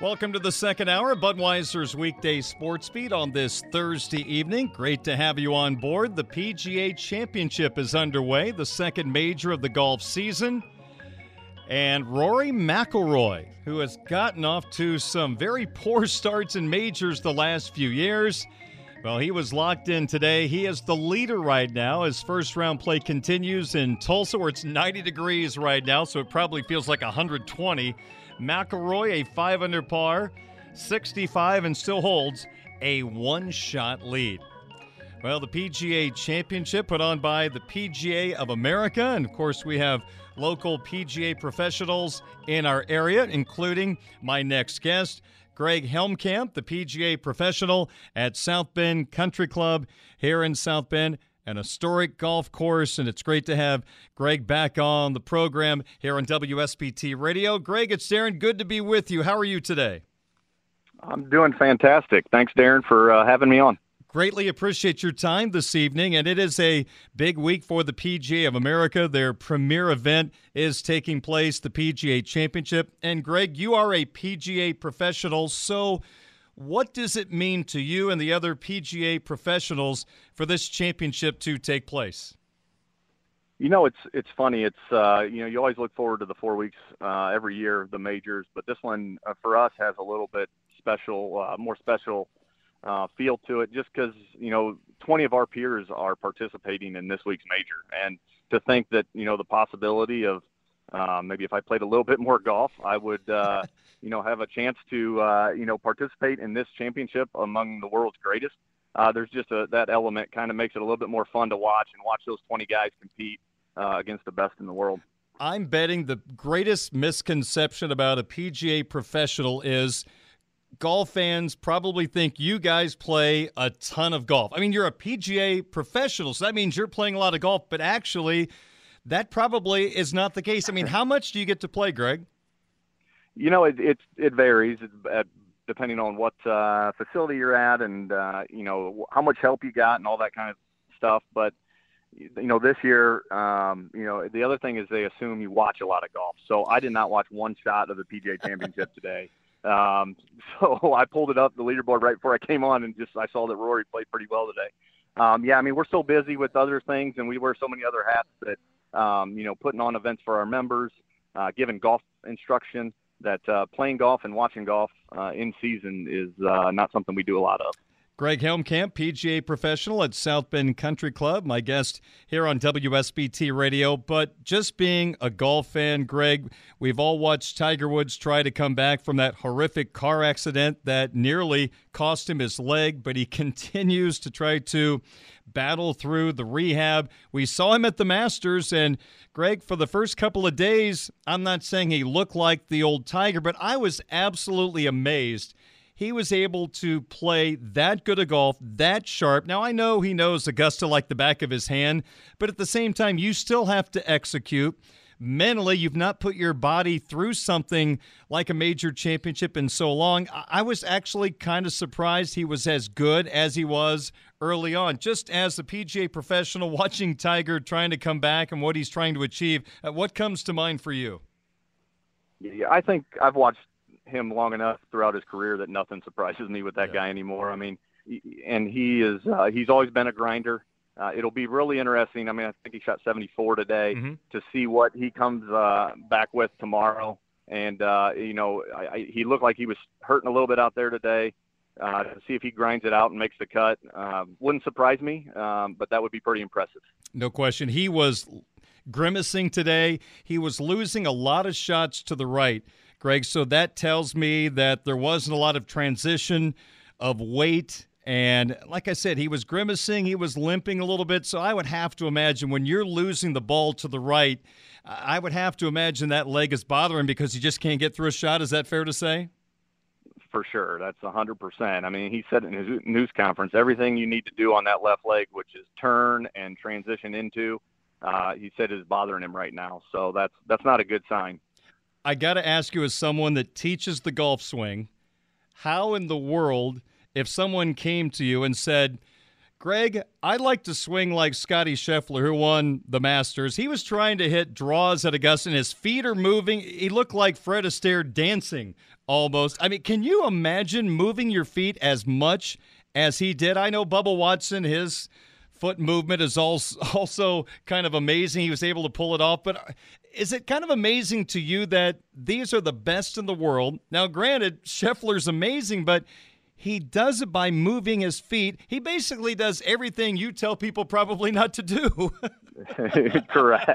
Welcome to the second hour of Budweiser's weekday sports beat on this Thursday evening. Great to have you on board. The PGA Championship is underway, the second major of the golf season. And Rory McIlroy, who has gotten off to some very poor starts in majors the last few years, well, he was locked in today. He is the leader right now. His first round play continues in Tulsa, where it's 90 degrees right now, so it probably feels like 120. McIlroy, a 5 under par, 65, and still holds a one shot lead. Well, the PGA Championship put on by the PGA of America. And of course, we have local PGA professionals in our area, including my next guest, Greg Helmkamp, the PGA professional at South Bend Country Club here in South Bend an historic golf course, and it's great to have Greg back on the program here on WSBT Radio. Greg, it's Darren. Good to be with you. How are you today? I'm doing fantastic. Thanks, Darren, for uh, having me on. Greatly appreciate your time this evening, and it is a big week for the PGA of America. Their premier event is taking place, the PGA Championship. And Greg, you are a PGA professional, so what does it mean to you and the other PGA professionals for this championship to take place? You know, it's it's funny. It's uh, you know, you always look forward to the four weeks uh, every year, the majors, but this one uh, for us has a little bit special, uh, more special uh, feel to it, just because you know, 20 of our peers are participating in this week's major, and to think that you know the possibility of um, maybe if I played a little bit more golf, I would, uh, you know, have a chance to, uh, you know, participate in this championship among the world's greatest. Uh, there's just a, that element kind of makes it a little bit more fun to watch and watch those 20 guys compete uh, against the best in the world. I'm betting the greatest misconception about a PGA professional is golf fans probably think you guys play a ton of golf. I mean, you're a PGA professional, so that means you're playing a lot of golf, but actually, that probably is not the case. I mean, how much do you get to play, Greg? You know, it it, it varies uh, depending on what uh, facility you're at and uh, you know how much help you got and all that kind of stuff. But you know, this year, um, you know, the other thing is they assume you watch a lot of golf. So I did not watch one shot of the PGA Championship today. Um, so I pulled it up the leaderboard right before I came on and just I saw that Rory played pretty well today. Um, yeah, I mean we're so busy with other things and we wear so many other hats that um, you know, putting on events for our members, uh, giving golf instruction, that uh, playing golf and watching golf uh, in season is uh, not something we do a lot of. Greg Helmkamp, PGA professional at South Bend Country Club, my guest here on WSBT Radio. But just being a golf fan, Greg, we've all watched Tiger Woods try to come back from that horrific car accident that nearly cost him his leg, but he continues to try to battle through the rehab. We saw him at the Masters, and Greg, for the first couple of days, I'm not saying he looked like the old Tiger, but I was absolutely amazed he was able to play that good a golf, that sharp. Now, I know he knows Augusta like the back of his hand, but at the same time, you still have to execute. Mentally, you've not put your body through something like a major championship in so long. I was actually kind of surprised he was as good as he was early on. Just as a PGA professional watching Tiger trying to come back and what he's trying to achieve, uh, what comes to mind for you? Yeah, I think I've watched him long enough throughout his career that nothing surprises me with that yeah. guy anymore. I mean, and he is uh, he's always been a grinder. Uh, it'll be really interesting. I mean, I think he shot 74 today mm-hmm. to see what he comes uh, back with tomorrow. And uh, you know, I, I, he looked like he was hurting a little bit out there today. Uh, to see if he grinds it out and makes the cut uh, wouldn't surprise me, um, but that would be pretty impressive. No question. He was grimacing today. He was losing a lot of shots to the right. Greg. So that tells me that there wasn't a lot of transition of weight And like I said, he was grimacing, he was limping a little bit. So I would have to imagine when you're losing the ball to the right, I would have to imagine that leg is bothering because he just can't get through a shot. Is that fair to say? For sure. That's 100%. I mean, he said in his news conference everything you need to do on that left leg, which is turn and transition into, uh, he said is bothering him right now. So that's that's not a good sign. I got to ask you, as someone that teaches the golf swing, how in the world – if someone came to you and said, Greg, I'd like to swing like Scottie Scheffler, who won the Masters. He was trying to hit draws at Augusta, and his feet are moving. He looked like Fred Astaire dancing almost. I mean, can you imagine moving your feet as much as he did? I know Bubba Watson, his foot movement is also kind of amazing. He was able to pull it off. But uh, is it kind of amazing to you that these are the best in the world? Now, granted, Scheffler's amazing, but he does it by moving his feet. He basically does everything you tell people probably not to do. Correct.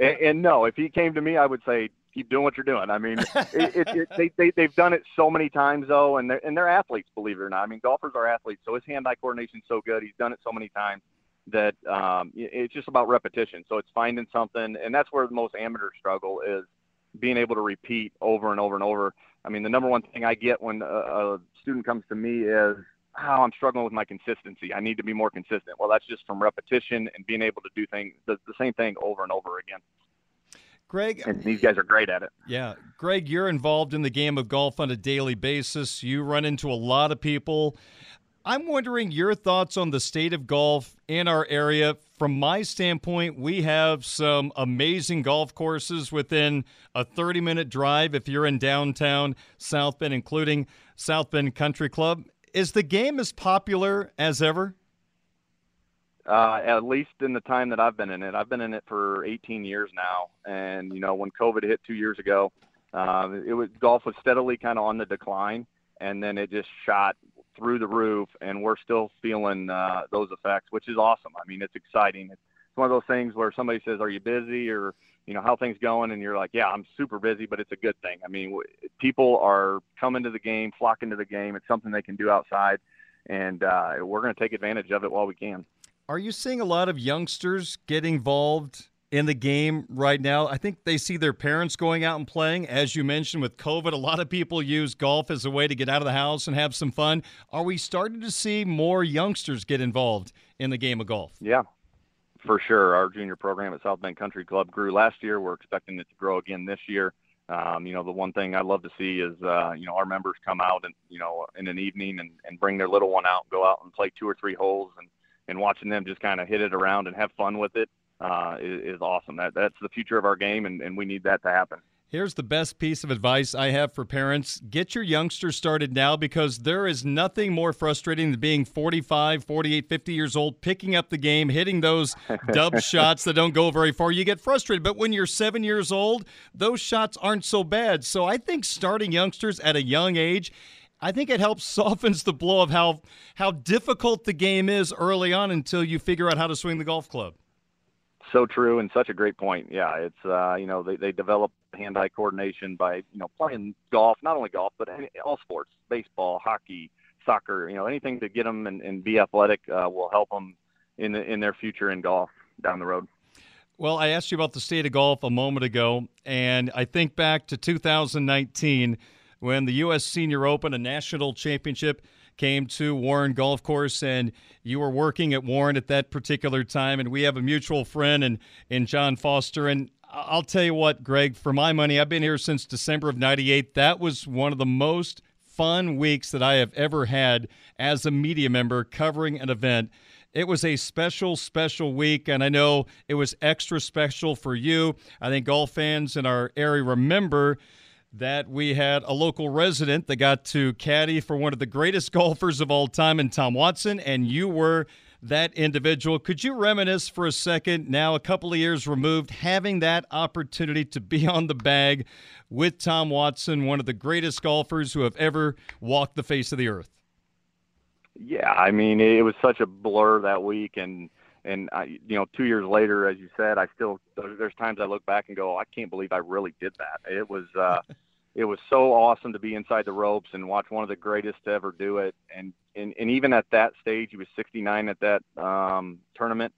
And, and, no, if he came to me, I would say keep doing what you're doing. I mean, it, it, it, they, they they've done it so many times though, and they're and they're athletes, believe it or not. I mean, golfers are athletes, so his hand-eye coordination's so good. He's done it so many times that um, it's just about repetition. So it's finding something, and that's where the most amateur struggle is being able to repeat over and over and over. I mean, the number one thing I get when a, a student comes to me is, "Oh, I'm struggling with my consistency. I need to be more consistent." Well, that's just from repetition and being able to do things the, the same thing over and over again. Greg, and these guys are great at it. Yeah, Greg, you're involved in the game of golf on a daily basis. You run into a lot of people. I'm wondering your thoughts on the state of golf in our area. From my standpoint, we have some amazing golf courses within a 30 minute drive if you're in downtown South Bend, including South Bend Country Club. Is the game as popular as ever? Uh, at least in the time that I've been in it. I've been in it for 18 years now, and you know when COVID hit two years ago, uh, it was golf was steadily kind of on the decline, and then it just shot through the roof, and we're still feeling uh, those effects, which is awesome. I mean, it's exciting. It's one of those things where somebody says, "Are you busy?" or you know, how things going, and you're like, "Yeah, I'm super busy," but it's a good thing. I mean, w- people are coming to the game, flocking to the game. It's something they can do outside, and uh, we're going to take advantage of it while we can. Are you seeing a lot of youngsters get involved in the game right now. I think they see their parents going out and playing. As you mentioned, with COVID, a lot of people use golf as a way to get out of the house and have some fun. Are we starting to see more youngsters get involved in the game of golf? Yeah, for sure. Our junior program at South Bend Country Club grew last year. We're expecting it to grow again this year. Um, you know, the one thing I love to see is, uh, you know, our members come out and, you know, in an evening and, and bring their little one out, and go out and play two or three holes and, and watching them just kind of hit it around and have fun with it uh, is, is, awesome. That that's the future of our game, and, and we need that to happen. Here's the best piece of advice I have for parents. Get your youngsters started now because there is nothing more frustrating than being 45, 48, 50 years old, picking up the game, hitting those dub shots that don't go very far. You get frustrated. But when you're seven years old, those shots aren't so bad. So I think starting youngsters at a young age, I think it helps softens the blow of how how difficult the game is early on until you figure out how to swing the golf club so true and such a great point. Yeah, it's uh, you know they they develop hand-eye coordination by you know playing golf, not only golf but any, all sports, baseball, hockey, soccer. You know anything to get them and, and be athletic uh, will help them in the, in their future in golf down the road. Well, I asked you about the state of golf a moment ago, and I think back to 2019 when the U.S. Senior Open, a national championship came to Warren Golf Course, and you were working at Warren at that particular time. And we have a mutual friend in, in John Foster. And I'll tell you what, Greg, for my money, I've been here since December of 98. That was one of the most fun weeks that I have ever had as a media member covering an event. It was a special, special week, and I know it was extra special for you. I think golf fans in our area remember that we had a local resident that got to caddy for one of the greatest golfers of all time in Tom Watson, and you were that individual. Could you reminisce for a second, now a couple of years removed, having that opportunity to be on the bag with Tom Watson, one of the greatest golfers who have ever walked the face of the earth? Yeah, I mean, it was such a blur that week, and and I, you know, two years later, as you said, I still there's times I look back and go, I can't believe I really did that. It was uh, it was so awesome to be inside the ropes and watch one of the greatest to ever do it. And and, and even at that stage, he was 69 at that um, tournament.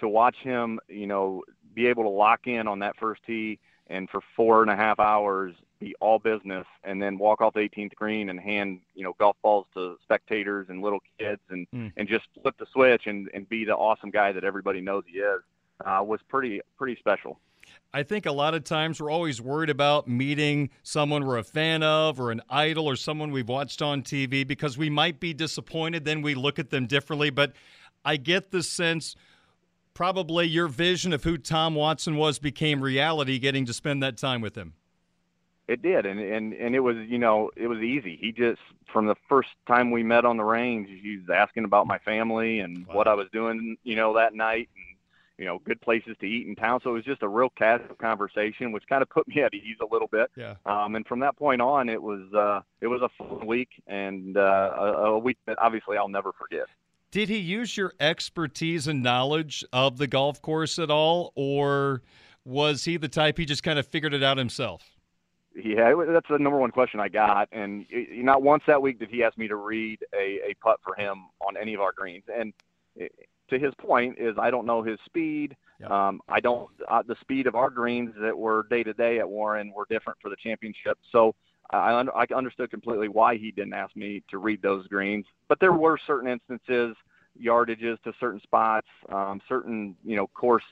To watch him, you know, be able to lock in on that first tee and for four and a half hours be all business and then walk off the 18th green and hand you know golf balls to spectators and little kids and mm. and just flip the switch and and be the awesome guy that everybody knows he is uh, was pretty pretty special. I think a lot of times we're always worried about meeting someone we're a fan of or an idol or someone we've watched on TV because we might be disappointed. Then we look at them differently. But I get the sense probably your vision of who Tom Watson was became reality getting to spend that time with him. It did, and and and it was you know it was easy. He just from the first time we met on the range, he was asking about my family and wow. what I was doing, you know, that night, and you know, good places to eat in town. So it was just a real casual conversation, which kind of put me at ease a little bit. Yeah. Um, and from that point on, it was uh, it was a fun week and uh, a, a week that obviously I'll never forget. Did he use your expertise and knowledge of the golf course at all, or was he the type he just kind of figured it out himself? Yeah, that's the number one question I got, and not once that week did he ask me to read a, a putt for him on any of our greens. And to his point, is I don't know his speed. Yep. Um, I don't uh, the speed of our greens that were day to day at Warren were different for the championship. So I, I understood completely why he didn't ask me to read those greens. But there were certain instances, yardages to certain spots, um, certain you know course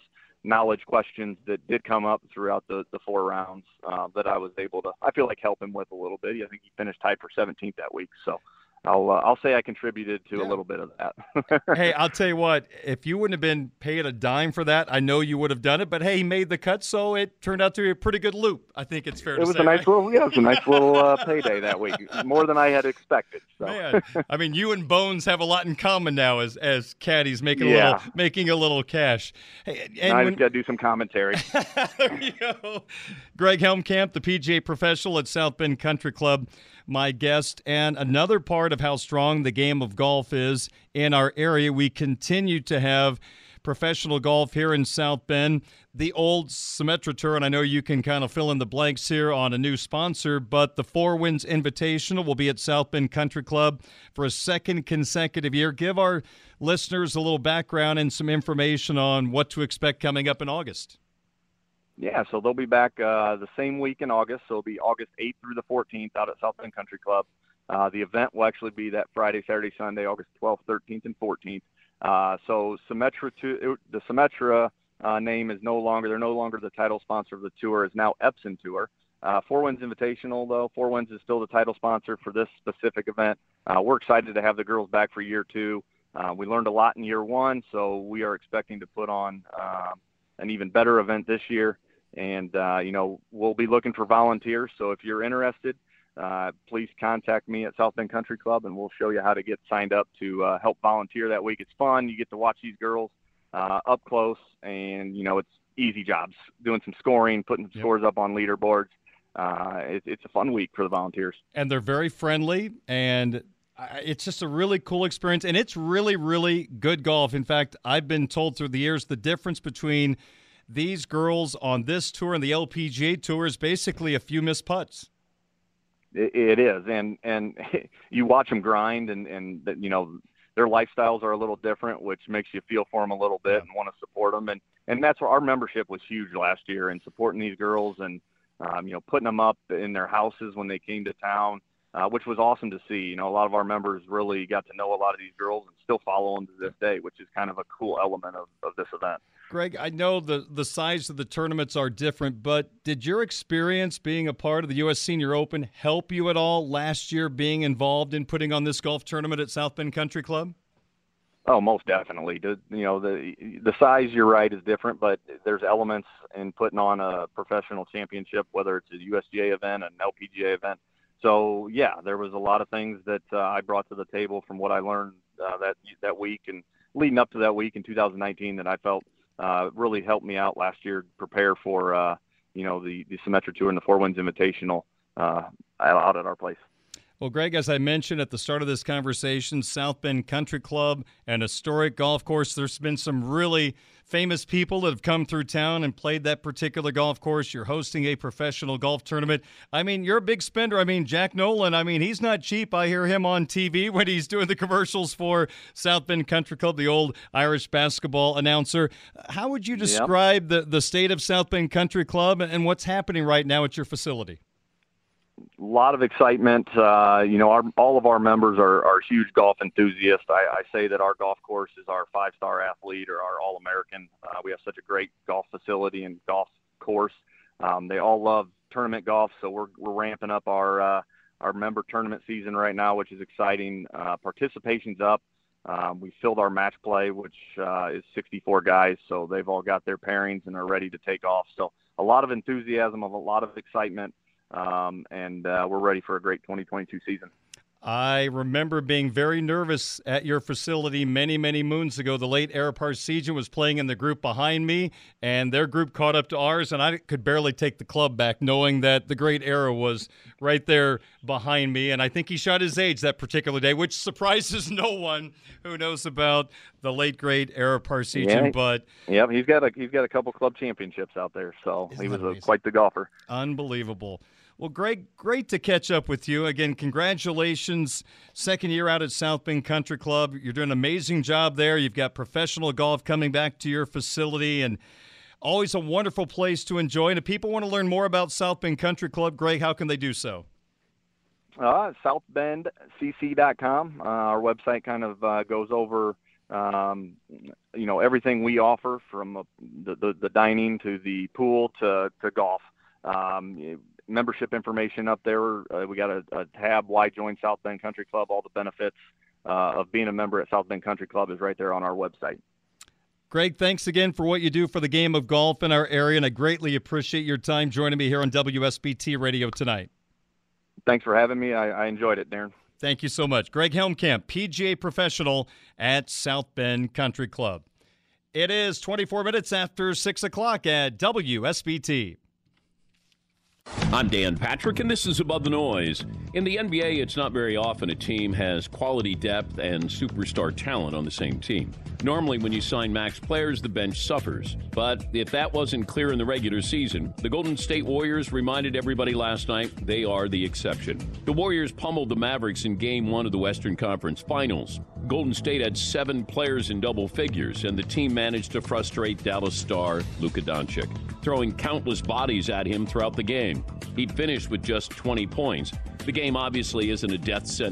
knowledge questions that did come up throughout the, the four rounds uh, that I was able to, I feel like help him with a little bit. I think he finished tied for 17th that week. So I'll uh, I'll say I contributed to yeah. a little bit of that. hey, I'll tell you what. If you wouldn't have been paid a dime for that, I know you would have done it. But hey, he made the cut, so it turned out to be a pretty good loop. I think it's fair. It was say, a nice right? little yeah, it was a nice little uh, payday that week, more than I had expected. So. Man, I mean, you and Bones have a lot in common now as as caddies making yeah. a little making a little cash. Hey, and I just got to do some commentary. there you go. Greg Helmkamp, the PGA professional at South Bend Country Club my guest. And another part of how strong the game of golf is in our area, we continue to have professional golf here in South Bend. The old Symetra Tour, and I know you can kind of fill in the blanks here on a new sponsor, but the Four Winds Invitational will be at South Bend Country Club for a second consecutive year. Give our listeners a little background and some information on what to expect coming up in August. Yeah, so they'll be back uh, the same week in August. So it'll be August 8th through the 14th out at South Bend Country Club. Uh, the event will actually be that Friday, Saturday, Sunday, August 12th, 13th, and 14th. Uh, so Symetra, to, the Symetra uh, name is no longer, they're no longer the title sponsor of the tour, is now Epson Tour. Uh, Four Winds Invitational, though, Four Winds is still the title sponsor for this specific event. Uh, we're excited to have the girls back for year two. Uh, we learned a lot in year one, so we are expecting to put on uh, an even better event this year. And, uh, you know, we'll be looking for volunteers. So if you're interested, uh, please contact me at South Bend Country Club and we'll show you how to get signed up to uh, help volunteer that week. It's fun. You get to watch these girls uh, up close and, you know, it's easy jobs doing some scoring, putting yep. scores up on leaderboards. Uh, it, it's a fun week for the volunteers. And they're very friendly and it's just a really cool experience and it's really really good golf in fact i've been told through the years the difference between these girls on this tour and the LPGA tour is basically a few missed putts. It is, and and you watch them grind, and and you know their lifestyles are a little different, which makes you feel for them a little bit and want to support them. And and that's where our membership was huge last year in supporting these girls and um, you know putting them up in their houses when they came to town, uh, which was awesome to see. You know, a lot of our members really got to know a lot of these girls and still follow them to this day, which is kind of a cool element of, of this event. Greg, I know the, the size of the tournaments are different, but did your experience being a part of the U.S. Senior Open help you at all last year being involved in putting on this golf tournament at South Bend Country Club? Oh, most definitely. The, you know, the the size you're right is different, but there's elements in putting on a professional championship, whether it's a USGA event, an LPGA event. So yeah, there was a lot of things that uh, I brought to the table from what I learned uh, that that week and leading up to that week in 2019 that I felt uh, really helped me out last year prepare for uh, you know the the Symetra Tour and the Four Winds Invitational uh, out at our place. Well, Greg, as I mentioned at the start of this conversation, South Bend Country Club, an historic golf course. There's been some really famous people that have come through town and played that particular golf course. You're hosting a professional golf tournament. I mean, you're a big spender. I mean, Jack Nolan, I mean, he's not cheap. I hear him on TV when he's doing the commercials for South Bend Country Club, the old Irish basketball announcer. How would you describe yep. the, the state of South Bend Country Club and what's happening right now at your facility? A lot of excitement. Uh, you know, our, all of our members are, are huge golf enthusiasts. I, I say that our golf course is our five star athlete or our All American. Uh, we have such a great golf facility and golf course. Um, they all love tournament golf, so we're, we're ramping up our uh, our member tournament season right now, which is exciting. Uh, participation's up. Um, we filled our match play, which uh, is 64 guys, so they've all got their pairings and are ready to take off. So a lot of enthusiasm, a lot of excitement um, and uh, we're ready for a great 2022 season. I remember being very nervous at your facility many, many moons ago. The late Ara Parseghian was playing in the group behind me, and their group caught up to ours, and I could barely take the club back, knowing that the great Ara was right there behind me. And I think he shot his age that particular day, which surprises no one who knows about the late great Ara Parseghian. Yeah, but yep, he's got a he's got a couple club championships out there, so he was a, quite the golfer. Unbelievable. Well, Greg, great to catch up with you. Again, congratulations. Second year out at South Bend Country Club. You're doing an amazing job there. You've got professional golf coming back to your facility and always a wonderful place to enjoy. And if people want to learn more about South Bend Country Club, Greg, how can they do so? Uh, SouthBendCC.com. Uh, our website kind of uh, goes over, um, you know, everything we offer from uh, the, the, the dining to the pool to, to golf. Um, membership information up there. Uh, we got a, a, tab, Why Join South Bend Country Club. All the benefits uh, of being a member at South Bend Country Club is right there on our website. Greg, thanks again for what you do for the game of golf in our area, and I greatly appreciate your time joining me here on WSBT Radio tonight. Thanks for having me. I, I enjoyed it, Darren. Thank you so much. Greg Helmkamp, PGA professional at South Bend Country Club. It is 24 minutes after 6 o'clock at WSBT. I'm Dan Patrick, and this is Above the Noise. In the NBA, it's not very often a team has quality depth and superstar talent on the same team. Normally, when you sign max players, the bench suffers. But if that wasn't clear in the regular season, the Golden State Warriors reminded everybody last night they are the exception. The Warriors pummeled the Mavericks in Game 1 of the Western Conference Finals. Golden State had seven players in double figures, and the team managed to frustrate Dallas star Luka Doncic, throwing countless bodies at him throughout the game. He'd finished with just 20 points. The game obviously isn't a death sentence